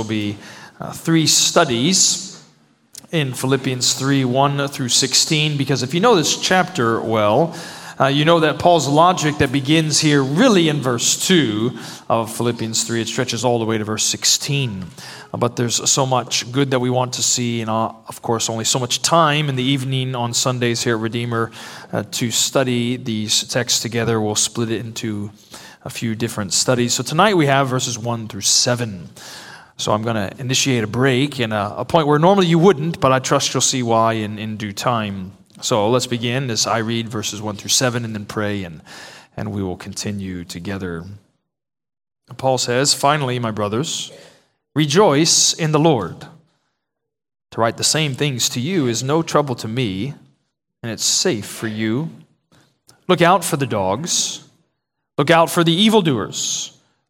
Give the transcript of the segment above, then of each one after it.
will be uh, three studies in Philippians 3 1 through 16. Because if you know this chapter well, uh, you know that Paul's logic that begins here really in verse 2 of Philippians 3, it stretches all the way to verse 16. Uh, but there's so much good that we want to see, and uh, of course, only so much time in the evening on Sundays here at Redeemer uh, to study these texts together. We'll split it into a few different studies. So tonight we have verses 1 through 7. So I'm going to initiate a break in a, a, point where normally you wouldn't, but I trust you'll see why in, in due time. So let's begin as I read verses 1 through 7 and then pray, and, and we will continue together. Paul says, Finally, my brothers, rejoice in the Lord. To write the same things to you is no trouble to me, and it's safe for you. Look out for the dogs, look out for the evildoers.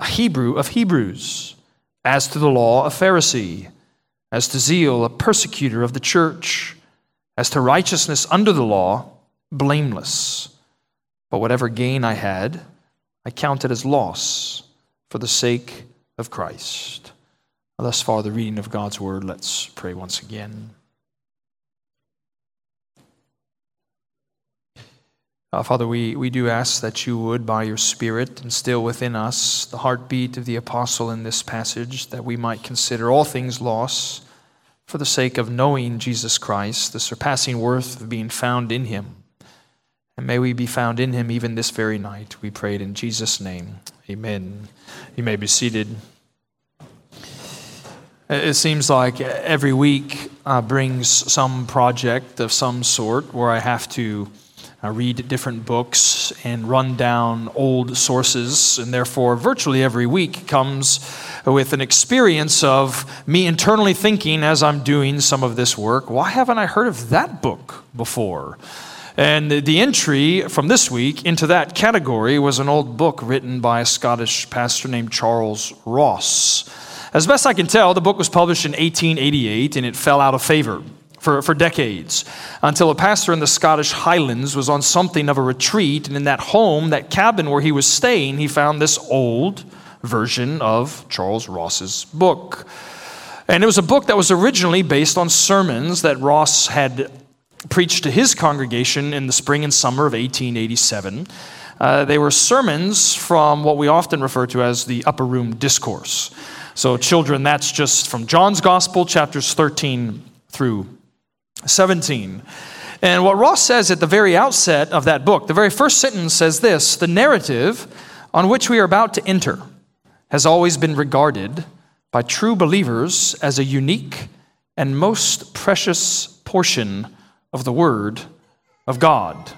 a Hebrew of Hebrews, as to the law, a Pharisee, as to zeal, a persecutor of the church, as to righteousness under the law, blameless. But whatever gain I had, I counted as loss for the sake of Christ. Thus far, the reading of God's word. Let's pray once again. Uh, Father, we, we do ask that you would, by your Spirit, instill within us the heartbeat of the apostle in this passage, that we might consider all things loss for the sake of knowing Jesus Christ, the surpassing worth of being found in him. And may we be found in him even this very night. We pray it in Jesus' name. Amen. You may be seated. It seems like every week uh, brings some project of some sort where I have to I read different books and run down old sources, and therefore, virtually every week comes with an experience of me internally thinking as I'm doing some of this work, why haven't I heard of that book before? And the entry from this week into that category was an old book written by a Scottish pastor named Charles Ross. As best I can tell, the book was published in 1888 and it fell out of favor for, for decades until a pastor in the Scottish Highlands was on something of a retreat. And in that home, that cabin where he was staying, he found this old version of Charles Ross's book. And it was a book that was originally based on sermons that Ross had preached to his congregation in the spring and summer of 1887. Uh, they were sermons from what we often refer to as the upper room discourse. So, children, that's just from John's Gospel, chapters 13 through 17. And what Ross says at the very outset of that book, the very first sentence says this The narrative on which we are about to enter has always been regarded by true believers as a unique and most precious portion of the Word of God.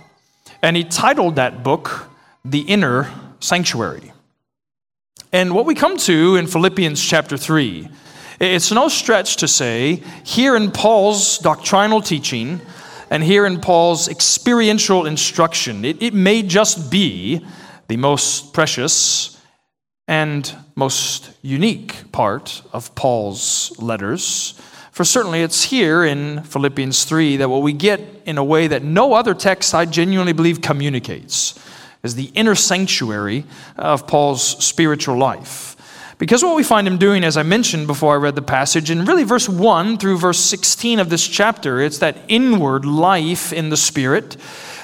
And he titled that book, The Inner Sanctuary. And what we come to in Philippians chapter 3 it's no stretch to say, here in Paul's doctrinal teaching and here in Paul's experiential instruction, it, it may just be the most precious and most unique part of Paul's letters. For certainly it's here in Philippians 3 that what we get in a way that no other text I genuinely believe communicates is the inner sanctuary of Paul's spiritual life. Because what we find him doing, as I mentioned before I read the passage, in really verse 1 through verse 16 of this chapter, it's that inward life in the Spirit,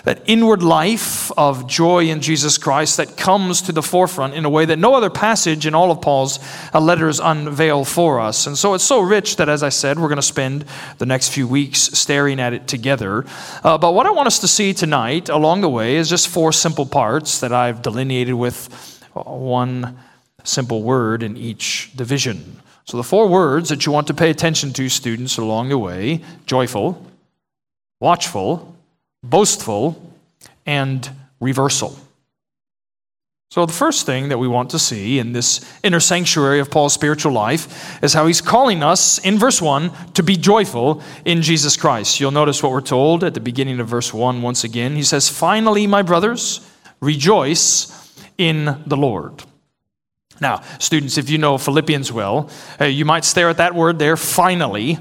that inward life of joy in Jesus Christ that comes to the forefront in a way that no other passage in all of Paul's uh, letters unveil for us. And so it's so rich that, as I said, we're going to spend the next few weeks staring at it together. Uh, but what I want us to see tonight along the way is just four simple parts that I've delineated with one simple word in each division. So, the four words that you want to pay attention to, students, along the way joyful, watchful, boastful, and reversal. So, the first thing that we want to see in this inner sanctuary of Paul's spiritual life is how he's calling us in verse 1 to be joyful in Jesus Christ. You'll notice what we're told at the beginning of verse 1 once again. He says, Finally, my brothers, rejoice in the Lord. Now, students, if you know Philippians well, uh, you might stare at that word there, finally,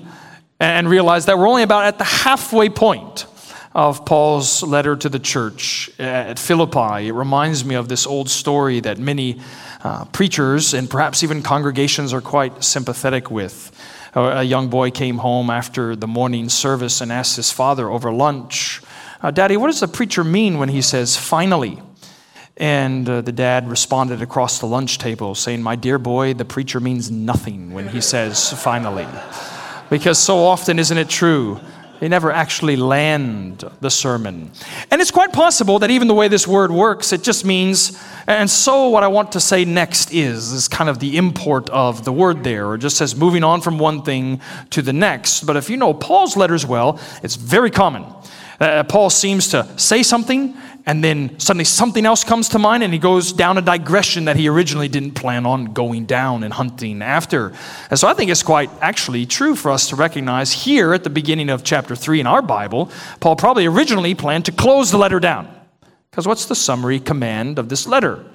and realize that we're only about at the halfway point of Paul's letter to the church at Philippi. It reminds me of this old story that many uh, preachers and perhaps even congregations are quite sympathetic with. A young boy came home after the morning service and asked his father over lunch, uh, Daddy, what does the preacher mean when he says finally? And uh, the dad responded across the lunch table saying, My dear boy, the preacher means nothing when he says finally. Because so often, isn't it true? They never actually land the sermon. And it's quite possible that even the way this word works, it just means, and so what I want to say next is, is kind of the import of the word there, or just says moving on from one thing to the next. But if you know Paul's letters well, it's very common. Uh, Paul seems to say something and then suddenly something else comes to mind and he goes down a digression that he originally didn't plan on going down and hunting after. And so I think it's quite actually true for us to recognize here at the beginning of chapter 3 in our Bible, Paul probably originally planned to close the letter down. Because what's the summary command of this letter?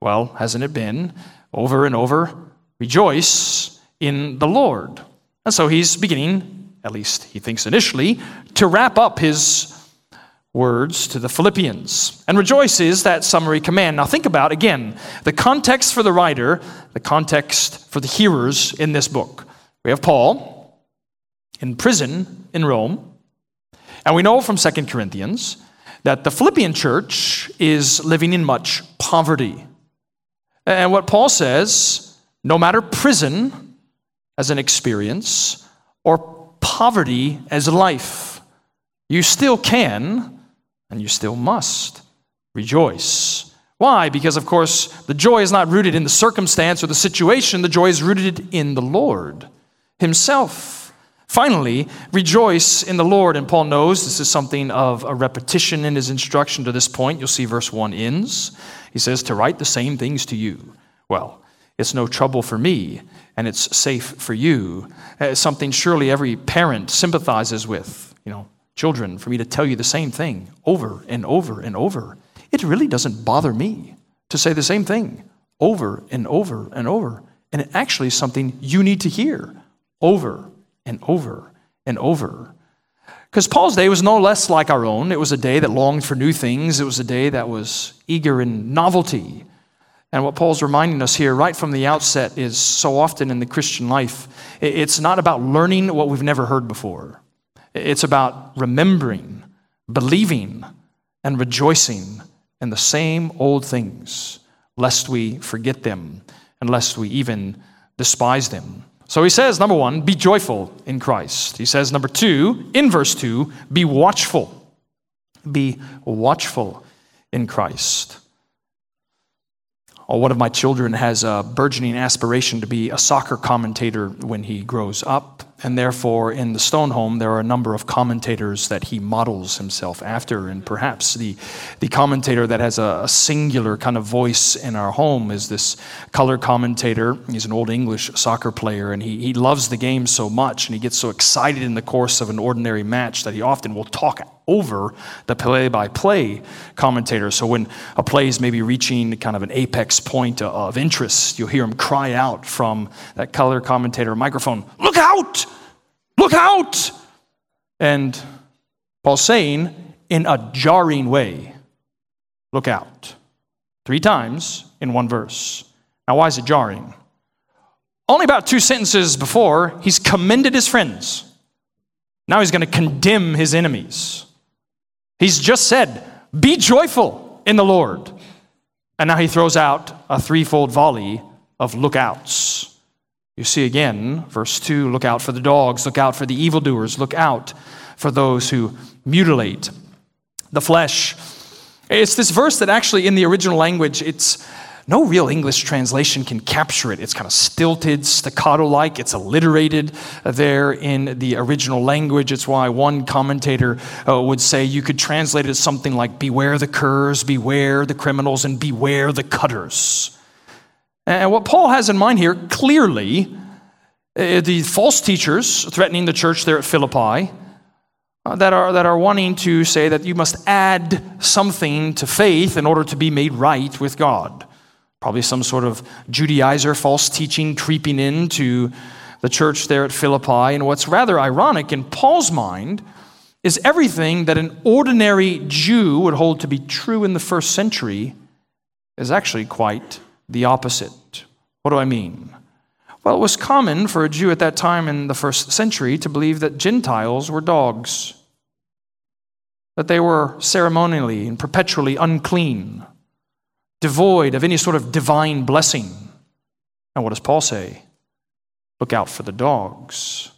Well, hasn't it been over and over? Rejoice in the Lord. And so he's beginning, at least he thinks initially, to wrap up his words to the Philippians. And rejoice is that summary command. Now, think about again the context for the writer, the context for the hearers in this book. We have Paul in prison in Rome, and we know from Second Corinthians that the Philippian church is living in much poverty. And what Paul says no matter prison as an experience or poverty as life, you still can and you still must rejoice. Why? Because, of course, the joy is not rooted in the circumstance or the situation, the joy is rooted in the Lord Himself. Finally, rejoice in the Lord. And Paul knows this is something of a repetition in his instruction to this point. You'll see verse 1 ends. He says, To write the same things to you. Well, it's no trouble for me, and it's safe for you. It's something surely every parent sympathizes with. You know, children, for me to tell you the same thing over and over and over. It really doesn't bother me to say the same thing over and over and over. And it actually is something you need to hear over and over and over. Because Paul's day was no less like our own. It was a day that longed for new things, it was a day that was eager in novelty. And what Paul's reminding us here right from the outset is so often in the Christian life, it's not about learning what we've never heard before. It's about remembering, believing, and rejoicing in the same old things, lest we forget them and lest we even despise them. So he says, number one, be joyful in Christ. He says, number two, in verse two, be watchful. Be watchful in Christ. Oh, one of my children has a burgeoning aspiration to be a soccer commentator when he grows up. And therefore, in the Stone home, there are a number of commentators that he models himself after. And perhaps the, the commentator that has a, a, singular kind of voice in our home is this color commentator. He's an old English soccer player, and he, he loves the game so much, and he gets so excited in the course of an ordinary match that he often will talk over the play by play commentator. So when a play is maybe reaching kind of an apex point of interest, you'll hear him cry out from that color commentator microphone, Look out! Look out! And Paul's saying, in a jarring way, look out. Three times in one verse. Now, why is it jarring? Only about two sentences before, he's commended his friends. Now he's going to condemn his enemies. He's just said, Be joyful in the Lord. And now he throws out a threefold volley of lookouts. You see again, verse 2 look out for the dogs, look out for the evildoers, look out for those who mutilate the flesh. It's this verse that actually, in the original language, it's no real English translation can capture it. It's kind of stilted, staccato like, it's alliterated there in the original language. It's why one commentator uh, would say you could translate it as something like Beware the curs, beware the criminals, and beware the cutters. And what Paul has in mind here clearly, the false teachers threatening the church there at Philippi. Uh, that, are, that are wanting to say that you must add something to faith in order to be made right with God. Probably some sort of Judaizer, false teaching creeping into the church there at Philippi. And what's rather ironic in Paul's mind is everything that an ordinary Jew would hold to be true in the first century is actually quite the opposite. What do I mean? Well, it was common for a Jew at that time in the first century to believe that Gentiles were dogs, that they were ceremonially and perpetually unclean, devoid of any sort of divine blessing. And what does Paul say? Look out for the dogs.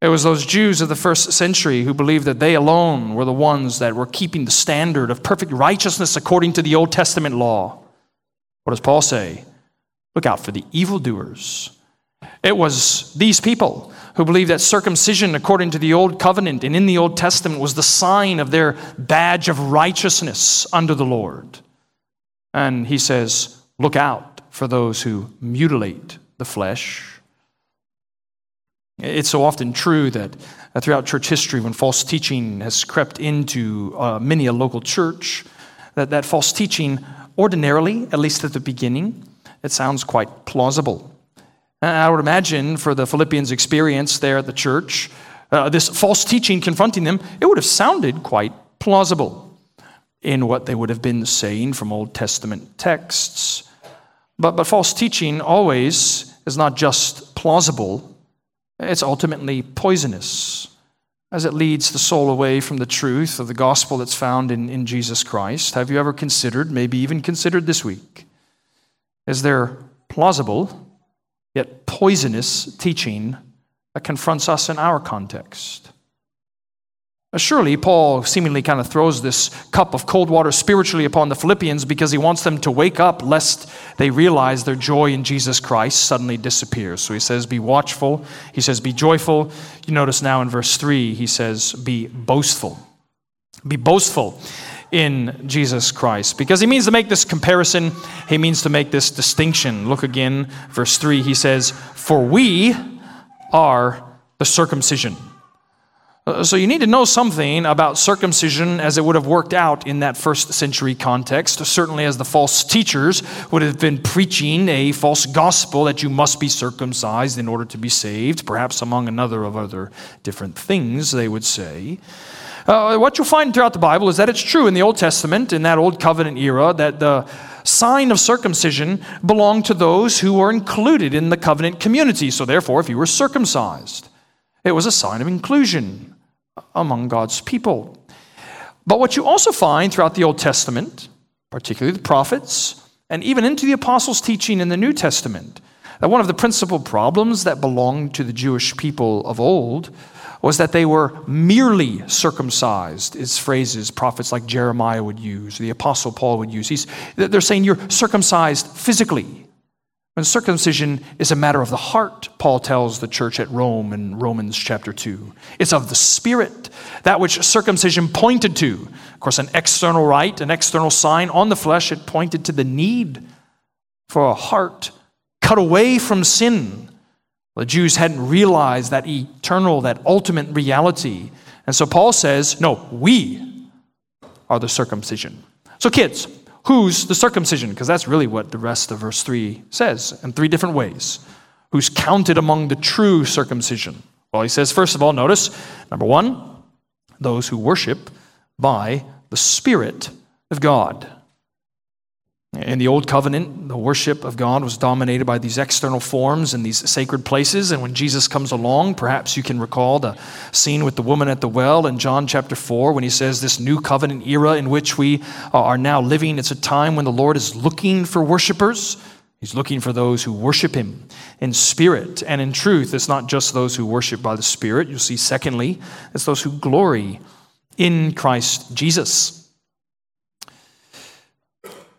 It was those Jews of the first century who believed that they alone were the ones that were keeping the standard of perfect righteousness according to the Old Testament law. What does Paul say? Look out for the evildoers. It was these people who believed that circumcision, according to the Old Covenant and in the Old Testament, was the sign of their badge of righteousness under the Lord. And he says, Look out for those who mutilate the flesh. It's so often true that throughout church history, when false teaching has crept into uh, many a local church, that that false teaching, ordinarily, at least at the beginning, it sounds quite plausible. And I would imagine for the Philippians' experience there at the church, uh, this false teaching confronting them, it would have sounded quite plausible in what they would have been saying from Old Testament texts. But, but false teaching always is not just plausible, it's ultimately poisonous as it leads the soul away from the truth of the gospel that's found in, in Jesus Christ. Have you ever considered, maybe even considered this week, is there plausible yet poisonous teaching that confronts us in our context? Surely, Paul seemingly kind of throws this cup of cold water spiritually upon the Philippians because he wants them to wake up lest they realize their joy in Jesus Christ suddenly disappears. So he says, Be watchful. He says, Be joyful. You notice now in verse 3, he says, Be boastful. Be boastful in Jesus Christ. Because he means to make this comparison, he means to make this distinction. Look again, verse 3, he says, For we are the circumcision uh, so you need to know something about circumcision as it would have worked out in that first century context. Certainly, as the false teachers would have been preaching a false gospel that you must be circumcised in order to be saved, perhaps among another of other different things they would say. Uh, what you'll find throughout the Bible is that it's true in the Old Testament, in that Old Covenant era, that the sign of circumcision belonged to those who were included in the covenant community. So, therefore, if you were circumcised, it was a sign of inclusion among God's people. But what you also find throughout the Old Testament, particularly the prophets, and even into the apostles' teaching in the New Testament, that one of the principal problems that belonged to the Jewish people of old was that they were merely circumcised, is phrases prophets like Jeremiah would use, the apostle Paul would use. He's, they're saying you're circumcised physically, when circumcision is a matter of the heart, Paul tells the church at Rome in Romans chapter 2. It's of the spirit, that which circumcision pointed to. Of course, an external rite, an external sign on the flesh, it pointed to the need for a heart cut away from sin. The Jews hadn't realized that eternal, that ultimate reality. And so Paul says, no, we are the circumcision. So, kids, Who's the circumcision? Because that's really what the rest of verse 3 says in three different ways. Who's counted among the true circumcision? Well, he says, first of all, notice number one, those who worship by the Spirit of God. In the Old Covenant, the worship of God was dominated by these external forms and these sacred places. And when Jesus comes along, perhaps you can recall the scene with the woman at the well in John chapter 4 when he says, This new covenant era in which we are now living, it's a time when the Lord is looking for worshipers. He's looking for those who worship him in spirit and in truth. It's not just those who worship by the Spirit. You'll see, secondly, it's those who glory in Christ Jesus.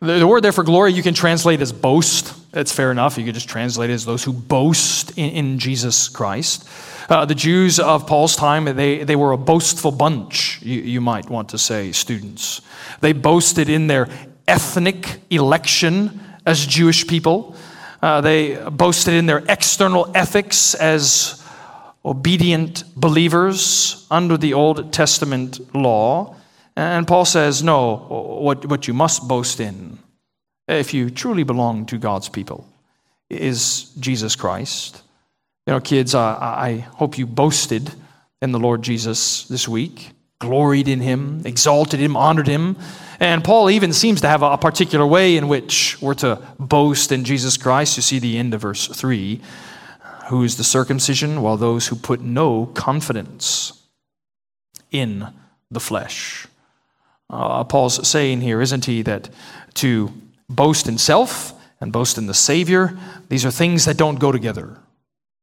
The, word there for glory you can translate as boast. It's fair enough. You could just translate it as those who boast in, in Jesus Christ. Uh, the Jews of Paul's time, they, they were a boastful bunch, you, you might want to say, students. They boasted in their ethnic election as Jewish people. Uh, they boasted in their external ethics as obedient believers under the Old Testament law. And Paul says, no, what, what you must boast in, if you truly belong to God's people, is Jesus Christ. You know, kids, I, I hope you boasted in the Lord Jesus this week, gloried in him, exalted him, honored him. And Paul even seems to have a particular way in which we're to boast in Jesus Christ. You see the end of verse 3 who is the circumcision, while those who put no confidence in the flesh. Uh, Paul's saying here, isn't he, that to boast in self and boast in the Savior, these are things that don't go together.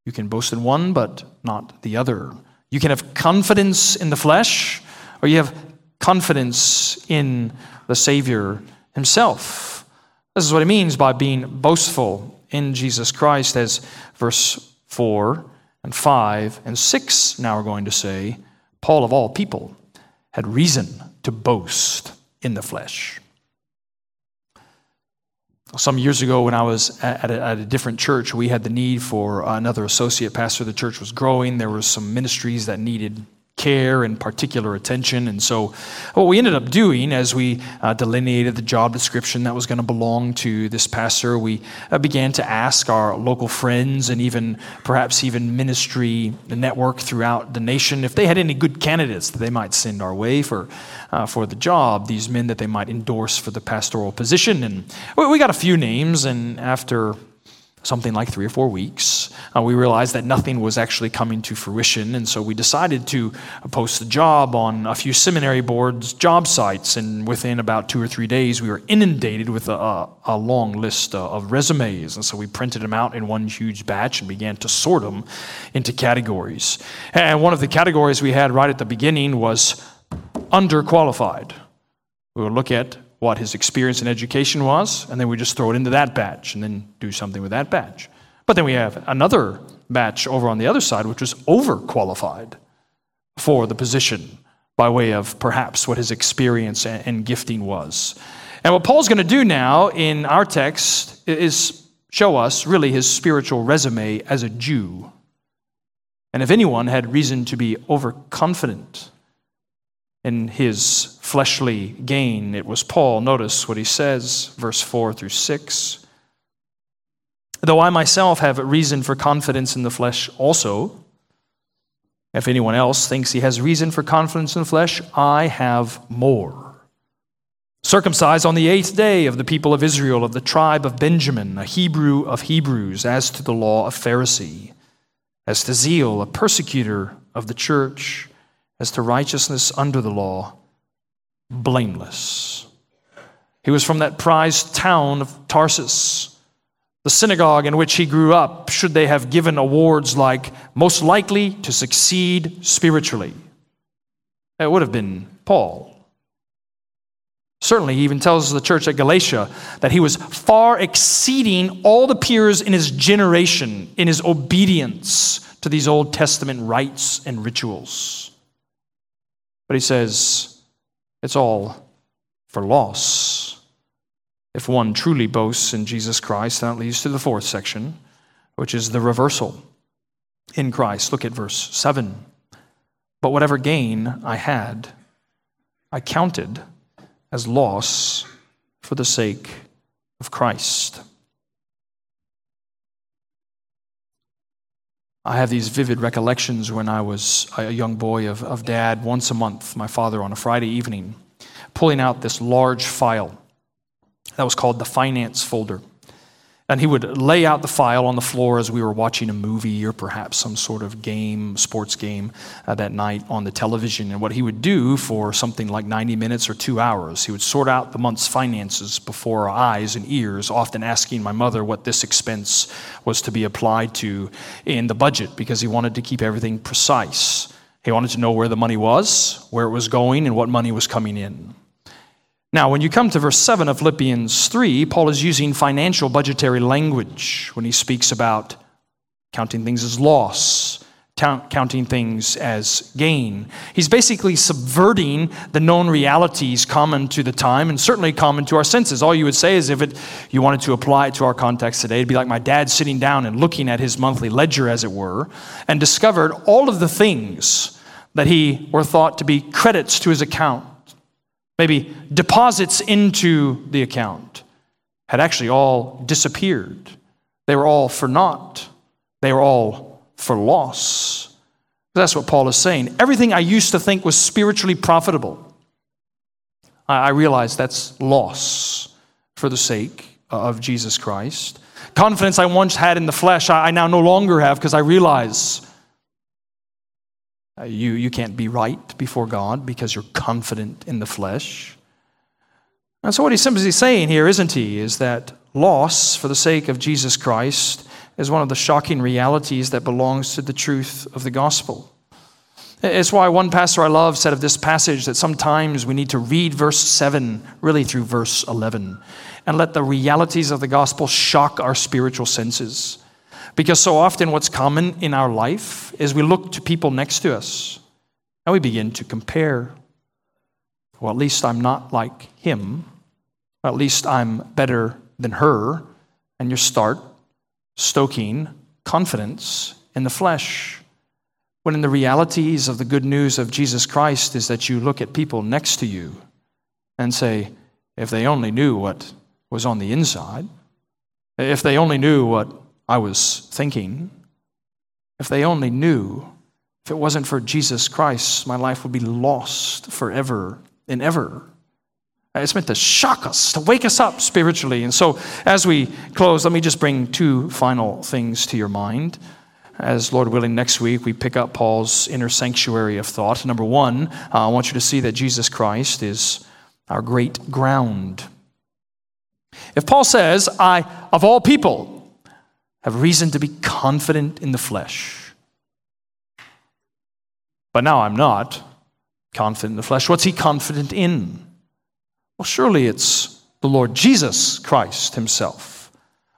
You can boast in one, but not the other. You can have confidence in the flesh, or you have confidence in the Savior Himself. This is what it means by being boastful in Jesus Christ, as verse 4 and 5 and 6 now are going to say, Paul of all people had reason to boast in the flesh. Some years ago, when I was at a, at a, different church, we had the need for another associate pastor. The church was growing. There were some ministries that needed care and particular attention. And so, what we ended up doing as we uh, delineated the job description that was going to belong to this pastor, we uh, began to ask our local friends and even perhaps even ministry network throughout the nation if they had any good candidates that they might send our way for, uh, for the job, these men that they might endorse for the pastoral position. And we got a few names, and after something like three or four weeks. Uh, we realized that nothing was actually coming to fruition, and so we decided to post the job on a few seminary boards' job sites. And within about two or three days, we were inundated with a, a long list uh, of resumes. And so we printed them out in one huge batch and began to sort them into categories. And one of the categories we had right at the beginning was underqualified. We would look at what his experience in education was, and then we just throw it into that batch and then do something with that batch. But then we have another match over on the other side, which was overqualified for the position by way of perhaps what his experience and gifting was. And what Paul's going to do now in our text is show us really his spiritual resume as a Jew. And if anyone had reason to be overconfident in his fleshly gain. It was Paul. Notice what he says, verse 4 through 6. Though I myself have reason for confidence in the flesh also, if anyone else thinks he has reason for confidence in the flesh, I have more. Circumcised on the eighth day of the people of Israel, of the tribe of Benjamin, a Hebrew of Hebrews, as to the law, a Pharisee, as to zeal, a persecutor of the church as to righteousness under the law, blameless. He was from that prized town of Tarsus. The synagogue in which he grew up, should they have given awards like most likely to succeed spiritually? It would have been Paul. Certainly, he even tells the church at Galatia that he was far exceeding all the peers in his generation in his obedience to these Old Testament rites and rituals. But he says it's all for loss. If one truly boasts in Jesus Christ, that leads to the fourth section, which is the reversal in Christ. Look at verse 7. But whatever gain I had, I counted as loss for the sake of Christ. I have these vivid recollections when I was a young boy of, of dad, once a month, my father on a Friday evening, pulling out this large file that was called the finance folder. And he would lay out the file on the floor as we were watching a movie or perhaps some sort of game, sports game uh, that night on the television. And what he would do for something like 90 minutes or two hours, he would sort out the month's finances before our eyes and ears, often asking my mother what this expense was to be applied to in the budget because he wanted to keep everything precise. He wanted to know where the money was, where it was going, and what money was coming in. Now, when you come to verse 7 of Philippians 3, Paul is using financial budgetary language when he speaks about counting things as loss, counting things as gain. He's basically subverting the known realities common to the time and certainly common to our senses. All you would say is if it, you wanted to apply it to our context today, it'd be like my dad sitting down and looking at his monthly ledger, as it were, and discovered all of the things that he were thought to be credits to his account maybe deposits into the account, had actually all disappeared. They were all for naught, they were all for loss. That's what Paul is saying. Everything I used to think was spiritually profitable, I realize that's loss for the sake of Jesus Christ. Confidence I once had in the flesh, I now no longer have because I realize Uh, you, you can't be right before God because you're confident in the flesh. And so, what he's simply saying here, isn't he, is that loss for the sake of Jesus Christ is one of the shocking realities that belongs to the truth of the gospel. It's why one pastor I love said of this passage that sometimes we need to read verse 7 really through verse 11 and let the realities of the gospel shock our spiritual senses. Because so often, what's common in our life is we look to people next to us and we begin to compare. Well, at least I'm not like him. At least I'm better than her. And you start stoking confidence in the flesh. When in the realities of the good news of Jesus Christ is that you look at people next to you and say, if they only knew what was on the inside, if they only knew what I was thinking, if they only knew, if it wasn't for Jesus Christ, my life would be lost forever and ever. It's meant to shock us, to wake us up spiritually. And so, as we close, let me just bring two final things to your mind. As Lord willing, next week we pick up Paul's inner sanctuary of thought. Number one, uh, I want you to see that Jesus Christ is our great ground. If Paul says, I, of all people, have reason to be confident in the flesh. But now I'm not confident in the flesh. What's he confident in? Well, surely it's the Lord Jesus Christ himself.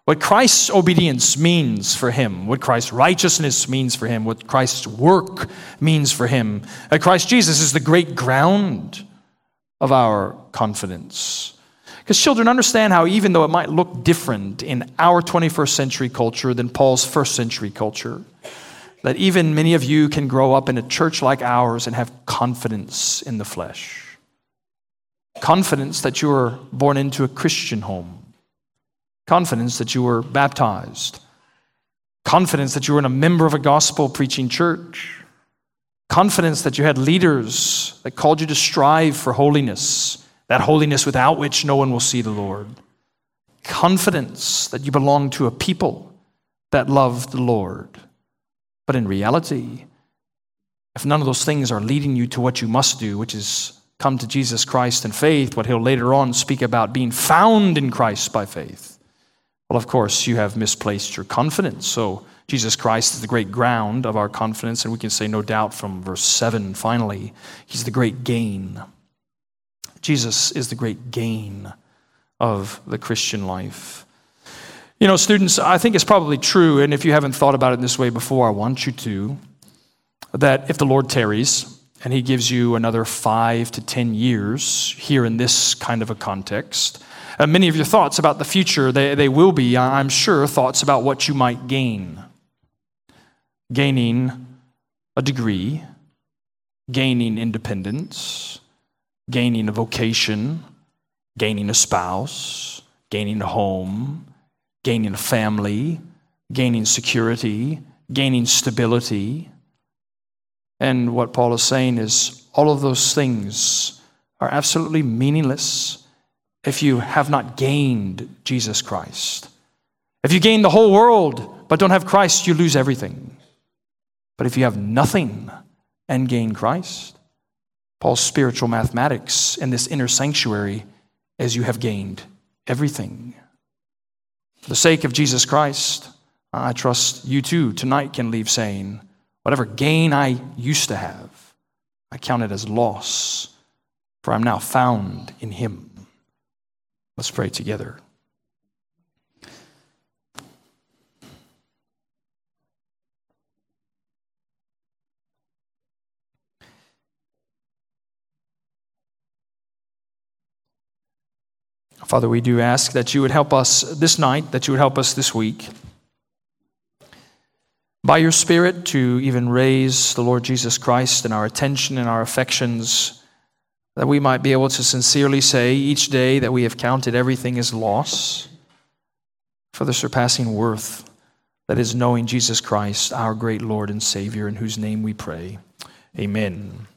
What Christ's obedience means for him, what Christ's righteousness means for him, what Christ's work means for him. Christ Jesus is the great ground of our confidence. Because children understand how, even though it might look different in our 21st century culture than Paul's first century culture, that even many of you can grow up in a church like ours and have confidence in the flesh. Confidence that you were born into a Christian home. Confidence that you were baptized. Confidence that you were in a member of a gospel preaching church. Confidence that you had leaders that called you to strive for holiness that holiness without which no one will see the Lord. Confidence that you belong to a people that love the Lord. But in reality, if none of those things are leading you to what you must do, which is come to Jesus Christ in faith, what he'll later on speak about being found in Christ by faith, well, of course, you have misplaced your confidence. So, Jesus Christ is the great ground of our confidence, and we can say, no doubt, from verse 7, finally, he's the great gain. Jesus is the great gain of the Christian life. You know, students, I think it's probably true, and if you haven't thought about it in this way before, I want you to, that if the Lord tarries and He gives you another five to ten years here in this kind of a context, uh, many of your thoughts about the future, they, they will be, I'm sure, thoughts about what you might gain. Gaining a degree, gaining independence, gaining a vocation, gaining a spouse, gaining a home, gaining a family, gaining security, gaining stability. And what Paul is saying is all of those things are absolutely meaningless if you have not gained Jesus Christ. If you gain the whole world but don't have Christ, you lose everything. But if you have nothing and gain Christ, Paul's spiritual mathematics in this inner sanctuary as you have gained everything. For the sake of Jesus Christ, I trust you too tonight can leave saying, whatever gain I used to have, I count it as loss, for I'm now found in Him. Let's pray together. Father, we do ask that you would help us this night, that you would help us this week. By your Spirit, to even raise the Lord Jesus Christ in our attention and our affections, that we might be able to sincerely say each day that we have counted everything as loss for the surpassing worth that is knowing Jesus Christ, our great Lord and Savior, in whose name we pray. Amen.